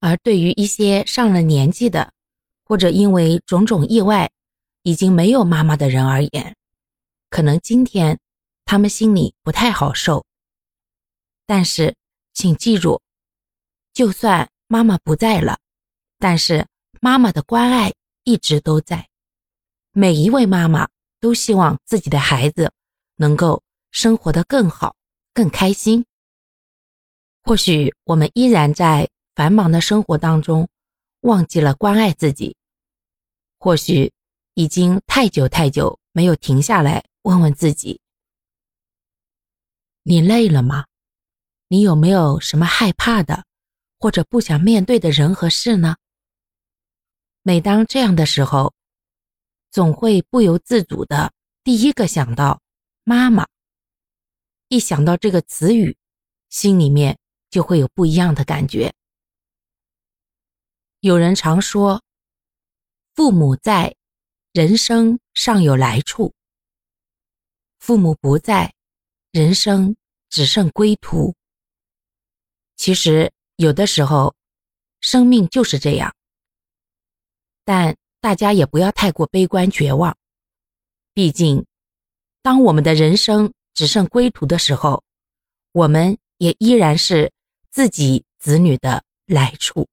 而对于一些上了年纪的，或者因为种种意外已经没有妈妈的人而言，可能今天他们心里不太好受。但是，请记住，就算妈妈不在了，但是妈妈的关爱一直都在。每一位妈妈都希望自己的孩子能够生活得更好、更开心。或许我们依然在繁忙的生活当中忘记了关爱自己，或许已经太久太久没有停下来问问自己：你累了吗？你有没有什么害怕的，或者不想面对的人和事呢？每当这样的时候，总会不由自主的第一个想到妈妈。一想到这个词语，心里面就会有不一样的感觉。有人常说：“父母在，人生尚有来处；父母不在，人生只剩归途。”其实，有的时候，生命就是这样。但大家也不要太过悲观绝望。毕竟，当我们的人生只剩归途的时候，我们也依然是自己子女的来处。